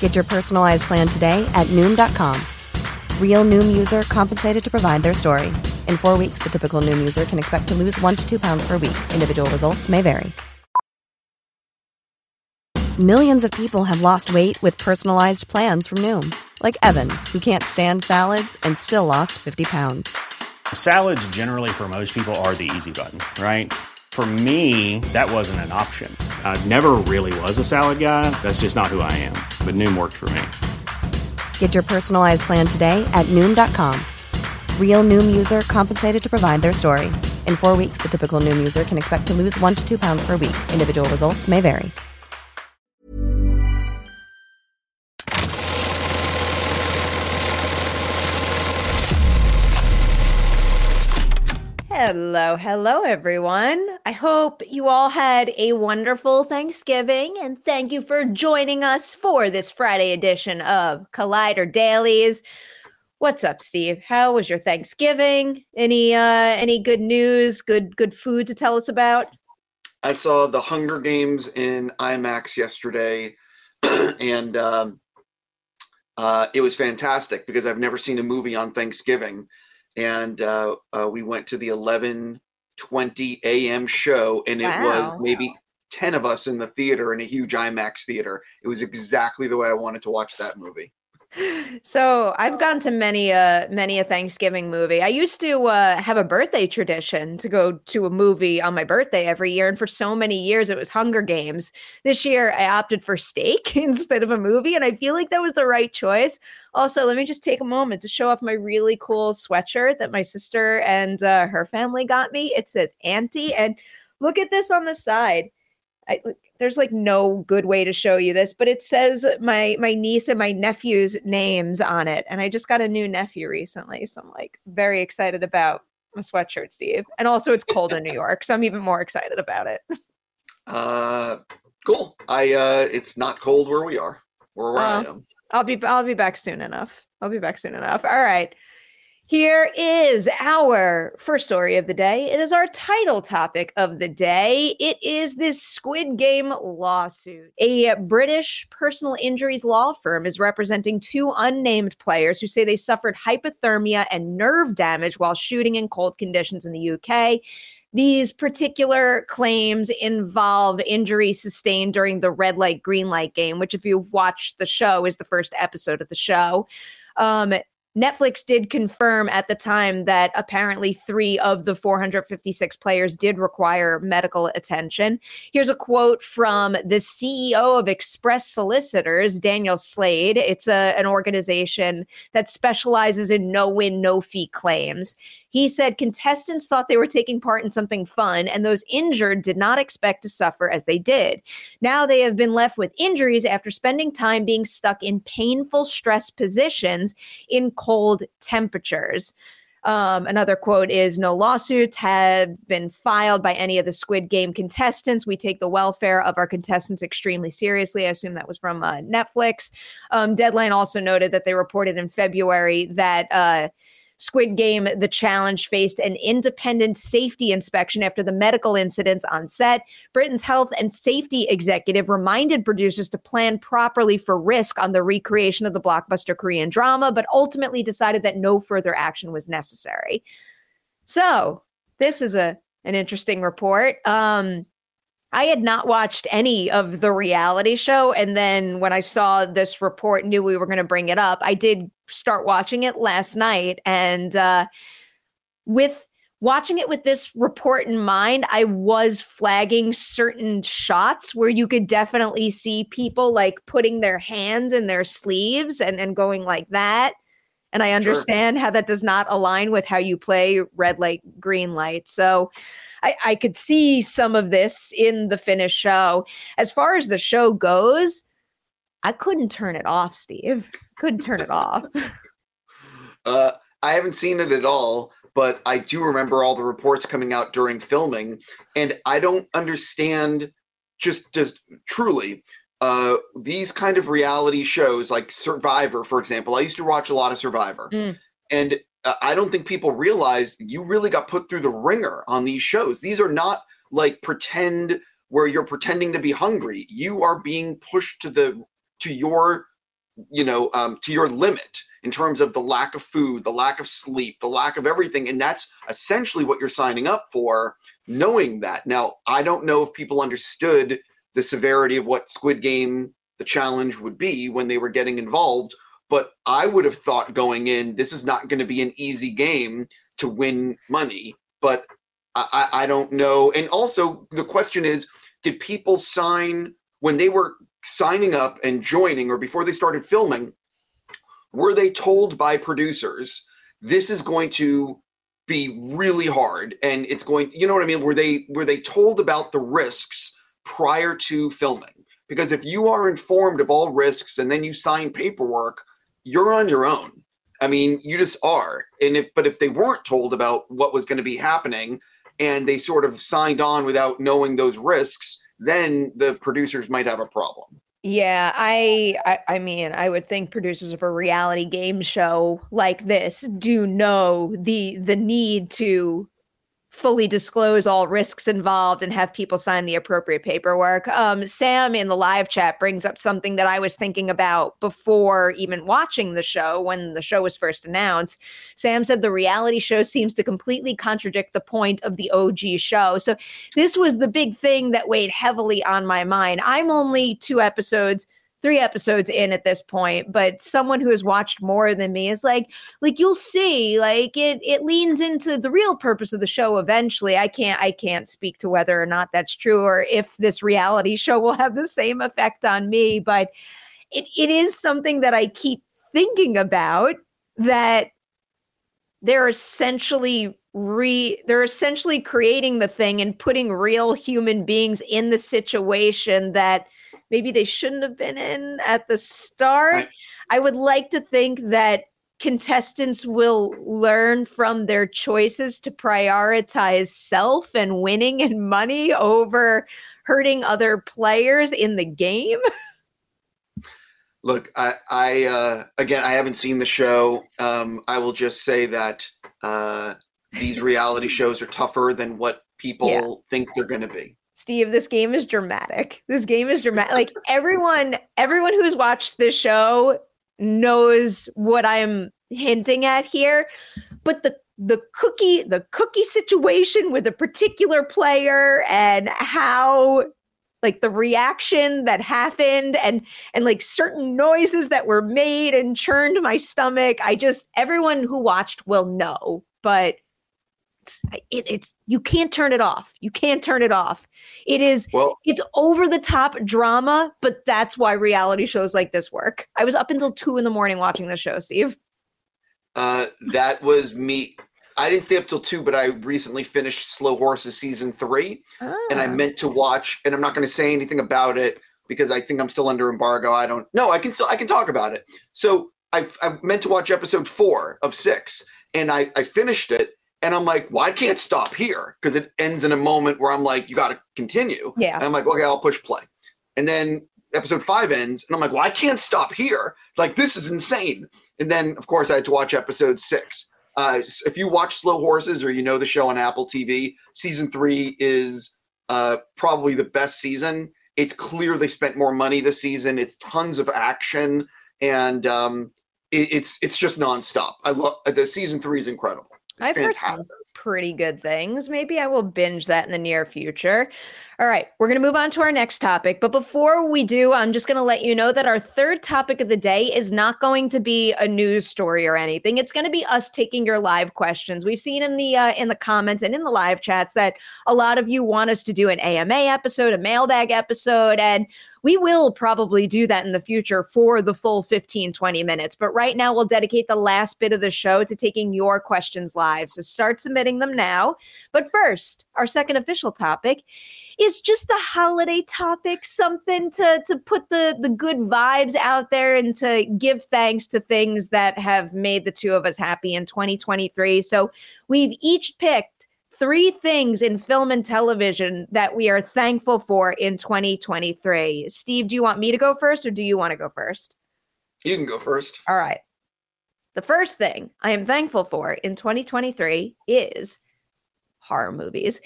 Get your personalized plan today at Noom.com. Real Noom user compensated to provide their story. In four weeks, the typical Noom user can expect to lose one to two pounds per week. Individual results may vary. Millions of people have lost weight with personalized plans from Noom, like Evan, who can't stand salads and still lost 50 pounds. Salads, generally, for most people, are the easy button, right? For me, that wasn't an option. I never really was a salad guy. That's just not who I am. But Noom worked for me. Get your personalized plan today at Noom.com. Real Noom user compensated to provide their story. In four weeks, the typical Noom user can expect to lose one to two pounds per week. Individual results may vary. Hello, hello, everyone. I hope you all had a wonderful Thanksgiving, and thank you for joining us for this Friday edition of Collider Dailies. What's up, Steve? How was your Thanksgiving? Any uh, any good news? Good good food to tell us about? I saw the Hunger Games in IMAX yesterday, and um, uh, it was fantastic because I've never seen a movie on Thanksgiving and uh, uh, we went to the 11:20 a.m. show, and it Wow. was maybe 10 of us in the theater in a huge IMAX theater. It was exactly the way I wanted to watch that movie. So I've gone to many a many a Thanksgiving movie. I used to uh, have a birthday tradition to go to a movie on my birthday every year, and for so many years it was Hunger Games. This year I opted for steak instead of a movie, and I feel like that was the right choice. Also, let me just take a moment to show off my really cool sweatshirt that my sister and uh, her family got me. It says Auntie, and look at this on the side. I, there's like no good way to show you this, but it says my my niece and my nephew's names on it, and I just got a new nephew recently, so I'm like very excited about a sweatshirt, Steve. And also, it's cold in New York, so I'm even more excited about it. Uh, cool. I uh, it's not cold where we are, or where I Oh. am. I'll be I'll be back soon enough. I'll be back soon enough. All right. Here is our first story of the day. It is our title topic of the day. It is this Squid Game lawsuit. A British personal injuries law firm is representing two unnamed players who say they suffered hypothermia and nerve damage while shooting in cold conditions in the UK. These particular claims involve injuries sustained during the red light, green light game, which, if you've watched the show, is the first episode of the show. Um, Netflix did confirm at the time that apparently three of the 456 players did require medical attention. Here's a quote from the CEO of Express Solicitors, Daniel Slade. It's a, an organization that specializes in no win, no fee claims. He said contestants thought they were taking part in something fun, and those injured did not expect to suffer as they did. Now they have been left with injuries after spending time being stuck in painful stress positions in cold temperatures. Um, another quote is No lawsuits have been filed by any of the Squid Game contestants. We take the welfare of our contestants extremely seriously. I assume that was from uh, Netflix. Um, Deadline also noted that they reported in February that. Uh, Squid Game, the challenge faced an independent safety inspection after the medical incidents on set. Britain's health and safety executive reminded producers to plan properly for risk on the recreation of the blockbuster Korean drama, but ultimately decided that no further action was necessary. So, this is a an interesting report. Um, I had not watched any of the reality show, and then when I saw this report, knew we were going to bring it up. I did start watching it last night, and uh, with watching it with this report in mind, I was flagging certain shots where you could definitely see people like putting their hands in their sleeves and, and going like that. And I understand sure. how that does not align with how you play red light, green light. So I, I could see some of this in the finished show. As far as the show goes, I couldn't turn it off, Steve. Couldn't turn it off. Uh, I haven't seen it at all but I do remember all the reports coming out during filming, and I don't understand just just truly uh, these kind of reality shows like Survivor, for example. I used to watch a lot of Survivor, mm. and uh, I don't think people realize you really got put through the ringer on these shows. These are not like pretend where you're pretending to be hungry. You are being pushed to the to your you know um, to your limit in terms of the lack of food, the lack of sleep, the lack of everything. And that's essentially what you're signing up for, knowing that. Now, I don't know if people understood the severity of what Squid Game, the challenge would be when they were getting involved. But I would have thought going in, this is not going to be an easy game to win money. But I, I don't know. And also, the question is did people sign when they were signing up and joining or before they started filming? were they told by producers this is going to be really hard and it's going you know what i mean? Were they were they told about the risks prior to filming? Because if you are informed of all risks and then you sign paperwork you're on your own. I mean you just are. And if but if they weren't told about what was going to be happening and they sort of signed on without knowing those risks then the producers might have a problem. Yeah, I, I, I mean, I would think producers of a reality game show like this do know the the need to fully disclose all risks involved and have people sign the appropriate paperwork. Um, Sam in the live chat brings up something that I was thinking about before even watching the show when the show was first announced. Sam said the reality show seems to completely contradict the point of the OG show. So this was the big thing that weighed heavily on my mind. I'm only two episodes three episodes in at this point, but someone who has watched more than me is like, like you'll see, like it it leans into the real purpose of the show eventually. I can't I can't speak to whether or not that's true or if this reality show will have the same effect on me, but it, it is something that I keep thinking about that they're essentially re they're essentially creating the thing and putting real human beings in the situation that maybe they shouldn't have been in at the start. Right. I would like to think that contestants will learn from their choices to prioritize self and winning and money over hurting other players in the game. Look, I, I uh, again, I haven't seen the show. Um, I will just say that uh, these reality shows are tougher than what people yeah. think they're going to be. Steve, this game is dramatic. This game is dramatic. Like everyone, everyone who's watched this show knows what I'm hinting at here. But the the cookie the cookie situation with a particular player and how like the reaction that happened and and like certain noises that were made and churned my stomach i just everyone who watched will know but it, it's you can't turn it off you can't turn it off it is well, it's over the top drama, but that's why reality shows like this work. I was up until two in the morning watching the show, Steve. Uh, that was me. I didn't stay up till two, but I recently finished Slow Horses season three, ah. and I ah. meant to watch. And I'm not going to say anything about it because I think I'm still under embargo. I don't. No, I can still I can talk about it. So I I meant to watch episode four of six, and I I finished it, and I'm like, well, I can't stop here because it ends in a moment where I'm like, you got to continue. Yeah. And I'm like, okay, I'll push play. And then episode five ends, and I'm like, well, I can't stop here. Like, this is insane. And then, of course, I had to watch episode six. Uh, if you watch Slow Horses or you know the show on Apple TV, season three is uh, probably the best season. It's clear they spent more money this season. It's tons of action, and um, it, it's it's just nonstop. I love the season three is incredible. I've heard some pretty good things. Maybe I will binge that in the near future. All right, we're going to move on to our next topic. But before we do, I'm just going to let you know that our third topic of the day is not going to be a news story or anything. It's going to be us taking your live questions. We've seen in the uh, in the comments and in the live chats that a lot of you want us to do an AMA episode, a mailbag episode, and we will probably do that in the future for the full 15 20 minutes. But right now we'll dedicate the last bit of the show to taking your questions live. So start submitting them now. But first, our second official topic is just a holiday topic, something to to put the the good vibes out there and to give thanks to things that have made the two of us happy in 2023. So we've each picked three things in film and television that we are thankful for in 2023. Steve, do you want me to go first or do you want to go first? You can go first. All right. The first thing I am thankful for in 2023 is horror movies.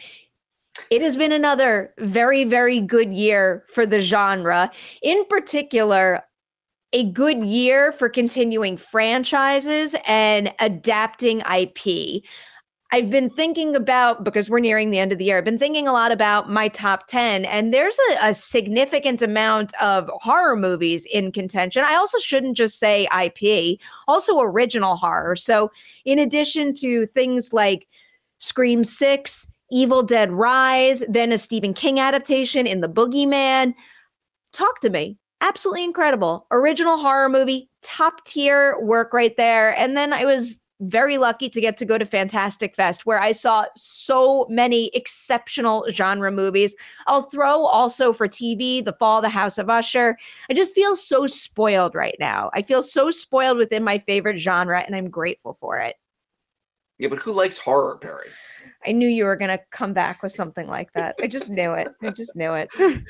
It has been another very, very good year for the genre. In particular, a good year for continuing franchises and adapting IP. I've been thinking about, because we're nearing the end of the year, I've been thinking a lot about my top 10, and there's a, a, significant amount of horror movies in contention. I also shouldn't just say IP, also original horror. So, in addition to things like Scream 6, Evil Dead Rise, then a Stephen King adaptation in The Boogeyman. Talk to me. Absolutely incredible. Original horror movie, top tier work right there. And then I was very lucky to get to go to Fantastic Fest where I saw so many exceptional genre movies. I'll throw also for TV The Fall of the House of Usher. I just feel so spoiled right now. I feel so spoiled within my favorite genre and I'm grateful for it. Yeah, but who likes horror, Perri? I knew you were going to come back with something like that. I just knew it. I just knew it. what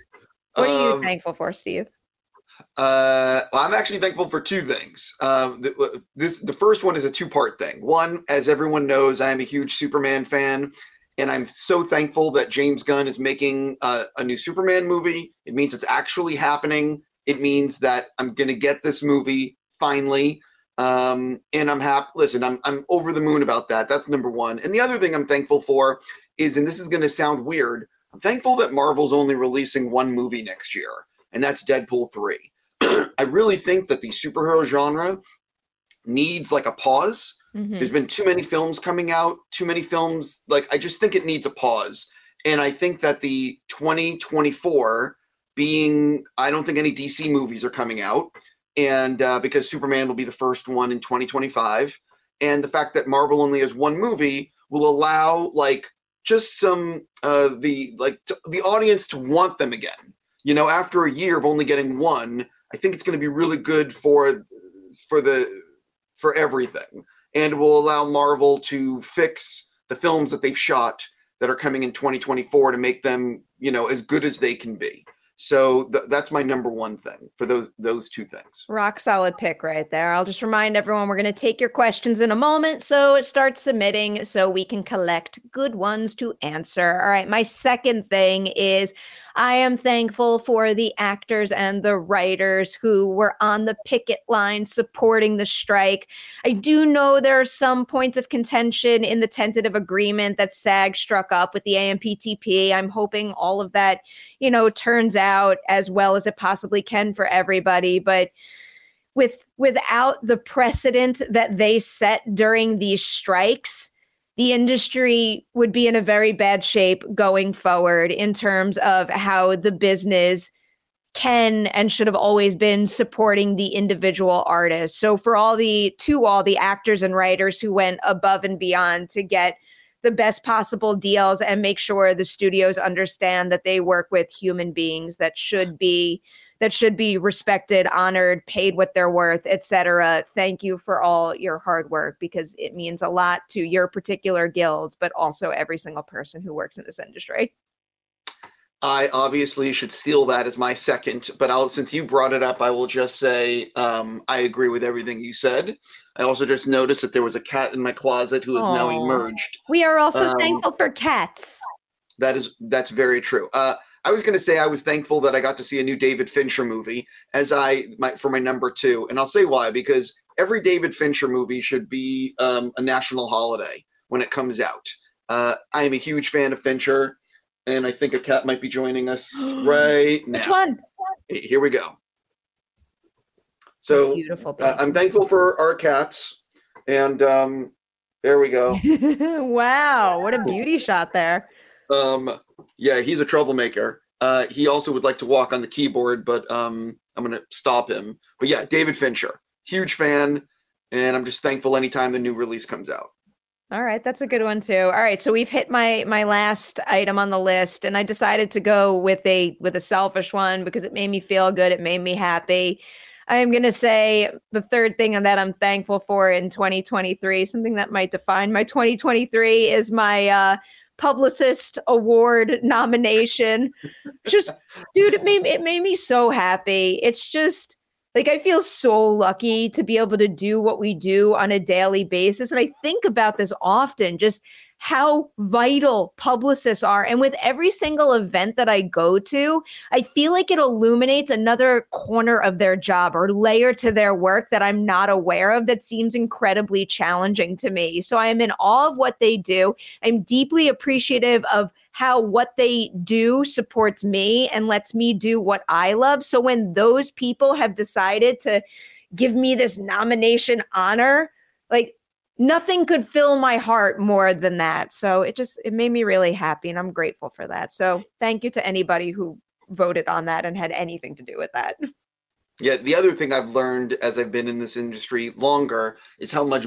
are you um, thankful for, Steve? Uh, well, I'm actually thankful for two things. Um, the, this the first one is a two-part thing. One, as everyone knows, I am a huge Superman fan, and I'm so thankful that James Gunn is making uh, a new Superman movie. It means it's actually happening. It means that I'm gonna get this movie finally. Um, and I'm happy. Listen, I'm I'm over the moon about that. That's number one. And the other thing I'm thankful for is, and this is going to sound weird, I'm thankful that Marvel's only releasing one movie next year, and that's Deadpool three. I really think that the superhero genre needs like a pause. Mm-hmm. There's been too many films coming out, too many films. Like I just think it needs a pause. And I think that the 2024 being, I don't think any DC movies are coming out and uh, because Superman will be the first one in 2025, and the fact that Marvel only has one movie will allow like just some uh, the like t- the audience to want them again. You know, after a year of only getting one, I think it's going to be really good for for the for everything, and will allow Marvel to fix the films that they've shot that are coming in 2024 to make them you know as good as they can be. So th- that's my number one thing for those those two things. Rock solid pick right there. I'll just remind everyone we're going to take your questions in a moment, so start submitting so we can collect good ones to answer. All right, my second thing is I am thankful for the actors and the writers who were on the picket line supporting the strike. I do know there are some points of contention in the tentative agreement that SAG struck up with the AMPTP. I'm hoping all of that, you know, turns out as well as it possibly can for everybody, but with without the precedent that they set during these strikes, the industry would be in a very bad shape going forward in terms of how the business can and should have always been supporting the individual artists. So for all the to all the actors and writers who went above and beyond to get the best possible deals and make sure the studios understand that they work with human beings that should be that should be respected, honored, paid what they're worth, etc. Thank you for all your hard work because it means a lot to your particular guilds, but also every single person who works in this industry. I obviously should steal that as my second, but I'll, since you brought it up, I will just say um, I agree with everything you said. I also just noticed that there was a cat in my closet who is Aww. now emerged. We are also um, thankful for cats. That is that's very true. Uh, I was going to say I was thankful that I got to see a new David Fincher movie as I my, for my number two, and I'll say why because every David Fincher movie should be um, a national holiday when it comes out. Uh, I am a huge fan of Fincher, and I think a cat might be joining us right now. Which one? Here we go. So Beautiful. uh, I'm thankful for our cats, and um, there we go. wow, what a beauty shot there. Um, yeah, he's a troublemaker. Uh, he also would like to walk on the keyboard, but um, I'm gonna stop him. But yeah, David Fincher, huge fan, and I'm just thankful anytime the new release comes out. All right, that's a good one too. All right, so we've hit my my last item on the list, and I decided to go with a with a selfish one because it made me feel good. It made me happy. I am going to say the third thing that I'm thankful for in 2023, something that might define my 2023, is my uh, publicist award nomination. Just, dude, it made it made me so happy. It's just like I feel so lucky to be able to do what we do on a daily basis, and I think about this often. Just how vital publicists are. And with every single event that I go to, I feel like it illuminates another corner of their job or layer to their work that I'm not aware of that seems incredibly challenging to me. So I am in awe of what they do. I'm deeply appreciative of how what they do supports me and lets me do what I love. So when those people have decided to give me this nomination honor, like nothing could fill my heart more than that. So it just it made me really happy and I'm grateful for that. So thank you to anybody who voted on that and had anything to do with that. Yeah, the other thing I've learned as I've been in this industry longer is how much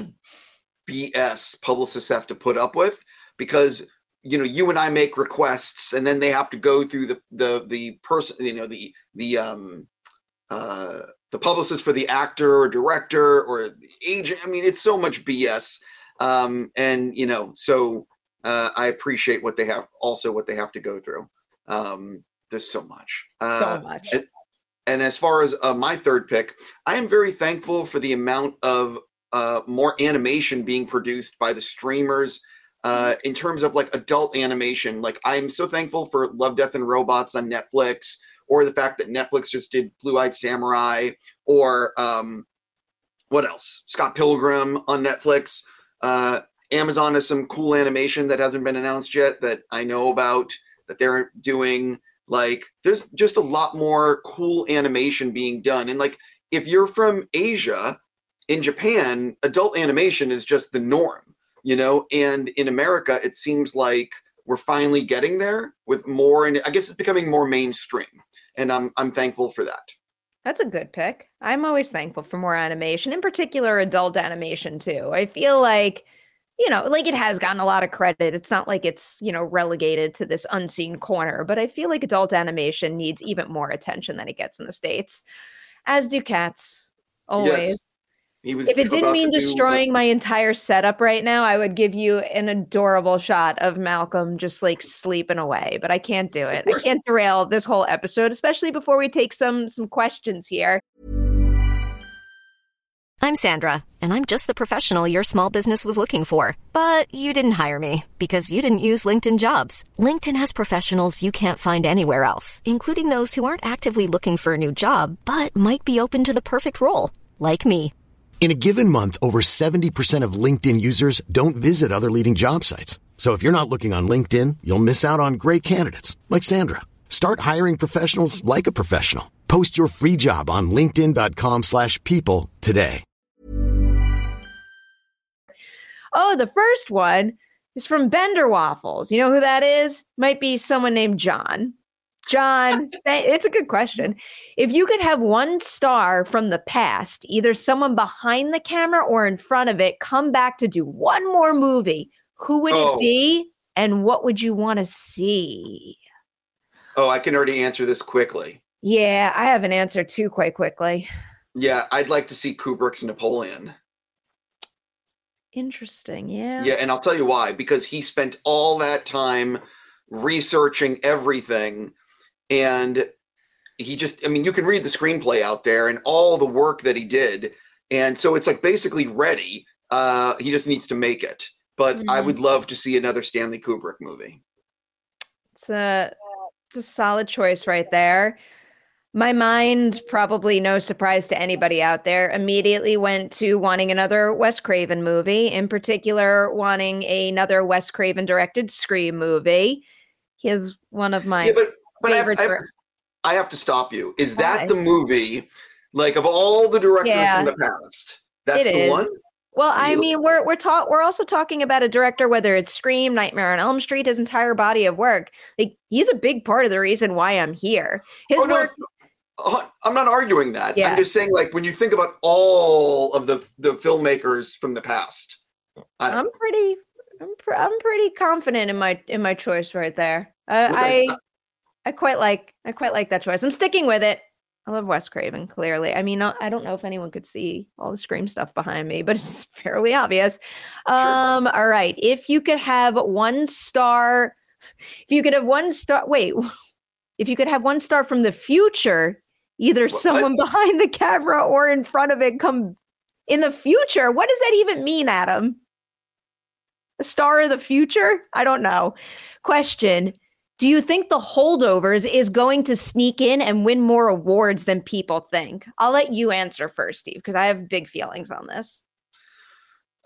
BS publicists have to put up with because you know you and I make requests and then they have to go through the the the person you know the the um uh the publicist for the actor or director or the agent. I mean, it's so much BS. Um, and you know, so uh, I appreciate what they have, also what they have to go through. Um, there's so much. Uh, so much. And, and as far as uh, my third pick, I am very thankful for the amount of uh, more animation being produced by the streamers. Uh, in terms of like adult animation, like I'm so thankful for Love, Death, and Robots on Netflix or the fact that Netflix just did Blue Eyed Samurai, or um, what else? Scott Pilgrim on Netflix. Uh, Amazon has some cool animation that hasn't been announced yet that I know about that they're doing. Like, there's just a lot more cool animation being done. And like, if you're from Asia, in Japan, adult animation is just the norm, you know. And in America, it seems like we're finally getting there with more, and I guess it's becoming more mainstream and I'm I'm thankful for that. That's a good pick. I'm always thankful for more animation, in particular adult animation too. I feel like you know, like it has gotten a lot of credit. It's not like it's, you know, relegated to this unseen corner, but I feel like adult animation needs even more attention than it gets in the States. As do cats, always. Yes if it didn't mean destroying my entire setup right now, I would give you an adorable shot of Malcolm just like sleeping away, but I can't do it. I can't derail this whole episode, especially before we take some some questions here. I'm Sandra, and I'm just the professional your small business was looking for. But you didn't hire me because you didn't use LinkedIn Jobs. LinkedIn has professionals you can't find anywhere else, including those who aren't actively looking for a new job but might be open to the perfect role, like me. In a given month, over 70% of LinkedIn users don't visit other leading job sites. So if you're not looking on LinkedIn, you'll miss out on great candidates like Sandra. Start hiring professionals like a professional. Post your free job on linkedin.com/people today. Oh, the first one is from Bender Waffles. You know who that is? Might be someone named John. John, it's a good question. If you could have one star from the past, either someone behind the camera or in front of it, come back to do one more movie, who would oh. it be and what would you want to see? Oh, I can already answer this quickly. Yeah, I have an answer too, quite quickly. Yeah, I'd like to see Kubrick's Napoleon. Interesting, yeah. Yeah, and I'll tell you why. Because he spent all that time researching everything and he just i mean you can read the screenplay out there and all the work that he did. And so it's like basically ready. Uh he just needs to make it. But mm-hmm. i would love to see another stanley kubrick movie. It's a it's a solid choice right there. My mind, probably no surprise to anybody out there, immediately went to wanting another Wes Craven movie, in particular, wanting another Wes Craven directed Scream movie. He is one of my Yeah, but but I have. I, have, I have to stop you. Is Why? that the movie? Like of all the directors Yeah. from the past, that's It the is. one. Well, I mean, we're we're ta- we're also talking about a director, whether it's Scream, Nightmare on Elm Street, his entire body of work. Like he's a big part of the reason why I'm here. His Oh, no, work, uh, I'm not arguing that. Yeah. I'm just saying, like when you think about all of the the filmmakers from the past, I'm pretty, I'm pr- I'm pretty confident in my in my choice right there. I, Okay. I I quite like I quite like that choice. I'm sticking with it. I love Wes Craven, clearly. I mean, I don't know if anyone could see all the Scream stuff behind me, but it's fairly obvious. Um, all right. If you could have one star, if you could have one star, wait, if you could have one star from the future, either What? someone behind the camera or in front of it come in the future, what does that even mean, Adam? A star of the future? I don't know. Question Do you think the holdovers is going to sneak in and win more awards than people think? I'll let you answer first, Steve, because I have big feelings on this.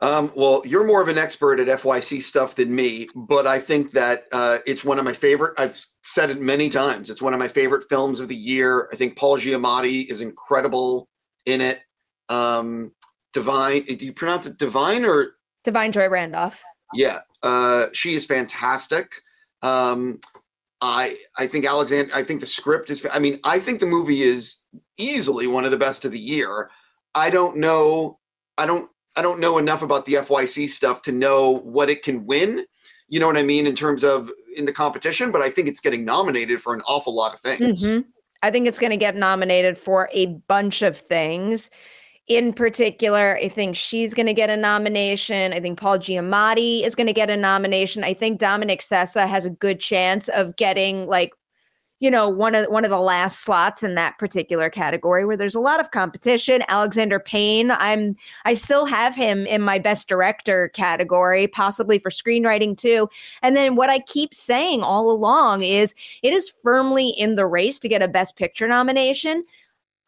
Um, well, you're more of an expert at FYC stuff than me, but I think that uh, it's one of my favorite. I've said it many times. It's one of my favorite films of the year. I think Paul Giamatti is incredible in it. Um, Divine, do you pronounce it Divine or Da'Vine Joy Randolph. yeah? Uh, she is fantastic. Um, I I think Alexander. I think the script is. I mean, I think the movie is easily one of the best of the year. I don't know. I don't. I don't know enough about the FYC stuff to know what it can win. You know what I mean in terms of in the competition, but I think it's getting nominated for an awful lot of things. Mhm. I think it's going to get nominated for a bunch of things. In particular, I think she's going to get a nomination. I think Paul Giamatti is going to get a nomination. I think Dominic Sessa has a good chance of getting like you know one of one of the last slots in that particular category where there's a lot of competition. Alexander Payne, I'm I still have him in my best director category, possibly for screenwriting too. And then what I keep saying all along is it is firmly in the race to get a best picture nomination.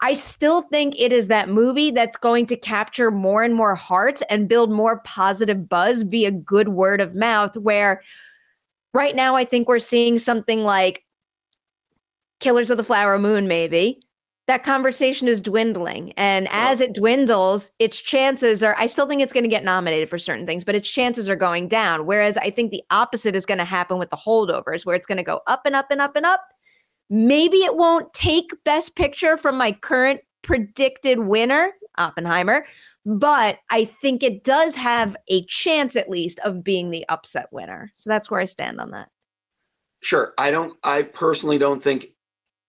I still think it is that movie that's going to capture more and more hearts and build more positive buzz via good word of mouth. Where right now, I think we're seeing something like Killers of the Flower Moon, maybe. That conversation is dwindling. And as it dwindles, its chances are, I still think it's going to get nominated for certain things, but its chances are going down. Whereas I think the opposite is going to happen with the holdovers, where it's going to go up and up and up and up. Maybe it won't take Best Picture from my current predicted winner, Oppenheimer, but I think it does have a chance, at least, of being the upset winner. So that's where I stand on that. Sure. I don't. I personally don't think.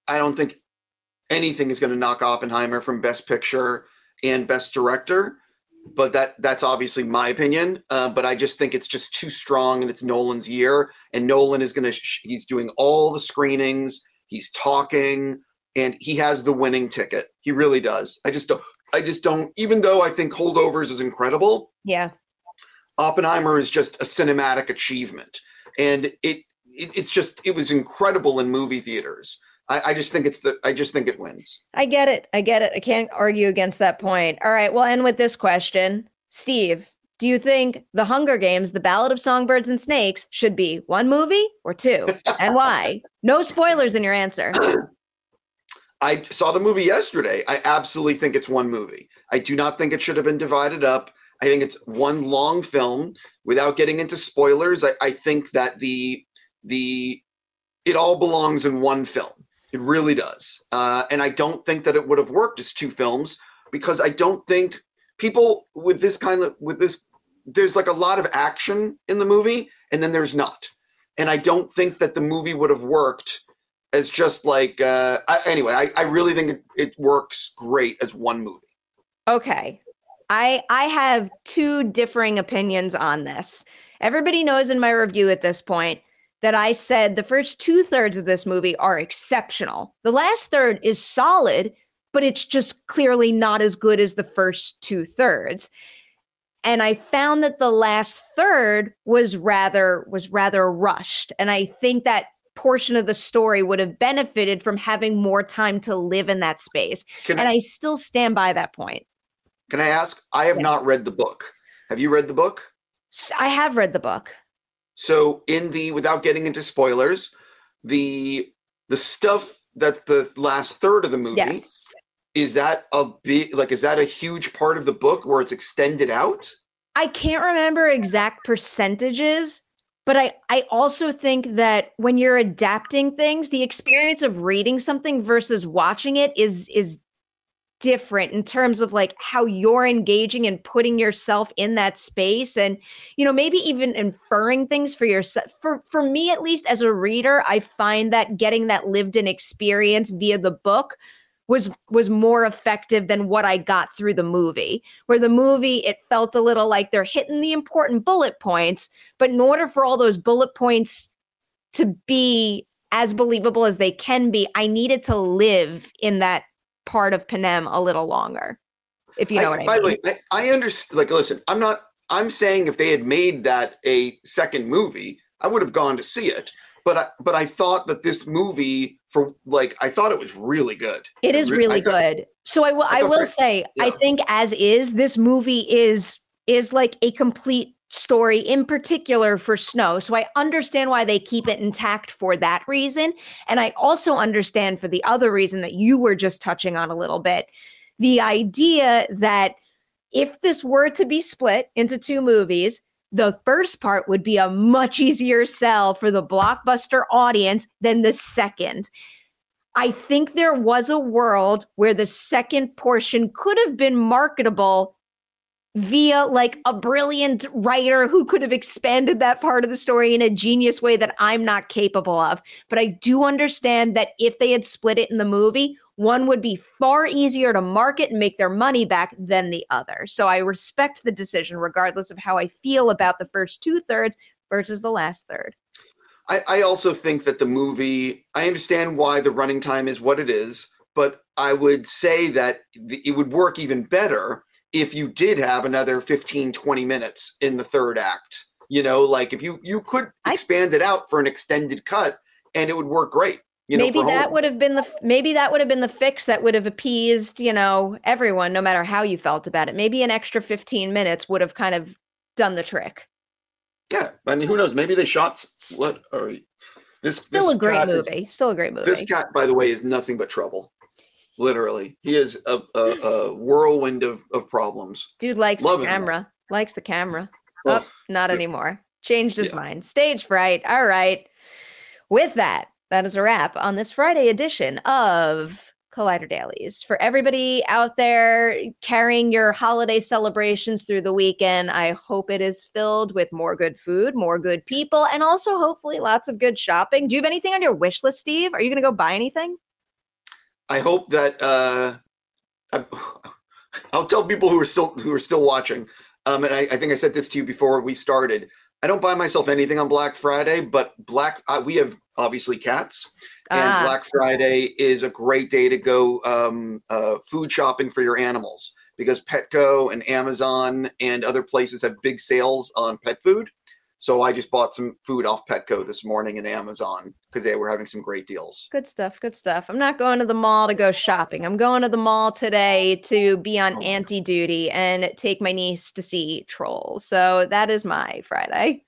I don't think anything is going to knock Oppenheimer from Best Picture and Best Director. But that that's obviously my opinion. Uh, but I just think it's just too strong, and it's Nolan's year, and Nolan is going to. Sh- he's doing all the screenings. He's talking, and he has the winning ticket. He really does. I just don't. I just don't. Even though I think Holdovers is incredible, Yeah. Oppenheimer is just a cinematic achievement, and it, it it's just it was incredible in movie theaters. I, I just think it's the I just think it wins. I get it. I get it. I can't argue against that point. All right, we'll end with this question. Steve, do you think The Hunger Games, The Ballad of Songbirds and Snakes, should be one movie or two? And why? No spoilers in your answer. I saw the movie yesterday. I absolutely think it's one movie. I do not think it should have been divided up. I think it's one long film. Without getting into spoilers, I, I think that the the it all belongs in one film. It really does. Uh, and I don't think that it would have worked as two films because I don't think people with this kind of with this there's like a lot of action in the movie and then there's not. And I don't think that the movie would have worked as just like uh, I, anyway. I, I really think it, it works great as one movie. Okay. I I have two differing opinions on this. Everybody knows in my review at this point that I said the first two thirds of this movie are exceptional. The last third is solid, but it's just clearly not as good as the first two thirds. And I found that the last third was rather was rather rushed. And I think that portion of the story would have benefited from having more time to live in that space. Can and I, I still stand by that point. can I ask? I have Yes. not read the book. Have you read the book? I have read the book. So in the without getting into spoilers, the the stuff that's the last third of the movie Yes. Is that a big like is that a huge part of the book where it's extended out? I can't remember exact percentages, but I, I also think that when you're adapting things, the experience of reading something versus watching it is is different in terms of like how you're engaging and putting yourself in that space and you know maybe even inferring things for yourself for for me at least as a reader i find that getting that lived in experience via the book was was more effective than what I got through the movie. Where the movie it felt a little like they're hitting the important bullet points, but in order for all those bullet points to be as believable as they can be, I needed to live in that part of Panem a little longer. If you know what I by mean. the way, I, I understand. Like, listen, I'm not. I'm saying if they had made that a second movie, I would have gone to see it. But I, but I thought that this movie, for like, I thought it was really good. It is really thought- good. So I will I I will say I think as is this movie is is like a complete story in particular for Snow. So I understand why they keep it intact for that reason and I also understand for the other reason that you were just touching on a little bit. The idea that if this were to be split into two movies, the first part would be a much easier sell for the blockbuster audience than the second. I think there was a world where the second portion could have been marketable via like a brilliant writer who could have expanded that part of the story in a genius way that I'm not capable of. But I do understand that if they had split it in the movie, one would be far easier to market and make their money back than the other. So I respect the decision, regardless of how I feel about the first two thirds versus the last third. I, I also think that the movie, I understand why the running time is what it is, but I would say that it would work even better if you did have another 15, 20 minutes in the third act. You know, like if you you could I- expand it out for an extended cut and it would work great. You maybe for that home. would have been the maybe that would have been the fix that would have appeased you know everyone no matter how you felt about it maybe an extra 15 minutes would have kind of done the trick Yeah, I mean, who knows? Maybe they shot what? Or this still this a great movie still a great movie This cat, by the way, is nothing but trouble. Literally, he is a, a, a whirlwind of, of problems. dude likes Love the him. camera likes the camera Ugh. oh not Yeah. anymore changed his Yeah. mind stage fright all right with that that is a wrap on this friday edition of Collider Dailies. For everybody out there carrying your holiday celebrations through the weekend, I hope it is filled with more good food, more good people, and also hopefully lots of good shopping. Do you have anything on your wish list, Steve? Are you going to go buy anything? I hope that uh, I, I'll tell people who are still who are still watching. Um, and I, I think I said this to you before we started. I don't buy myself anything on Black Friday, but Black uh, we have obviously cats, and Ah. Black Friday is a great day to go um, uh, food shopping for your animals because Petco and Amazon and other places have big sales on pet food. So I just bought some food off Petco this morning and Amazon because they were having some great deals. Good stuff, good stuff. I'm not going to the mall to go shopping. I'm going to the mall today to be on Oh. auntie duty and take my niece to see Trolls. So that is my Friday.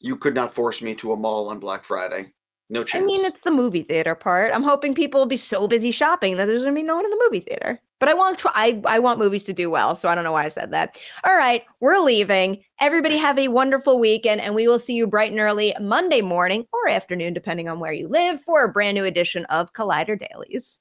You could not force me to a mall on Black Friday. No chance. I mean, it's the movie theater part. I'm hoping people will be so busy shopping that there's going to be no one in the movie theater. But I want tr- I I want movies to do well, so I don't know why I said that. All right, we're leaving. Everybody have a wonderful weekend, and we will see you bright and early Monday morning or afternoon, depending on where you live, for a brand new edition of Collider Dailies.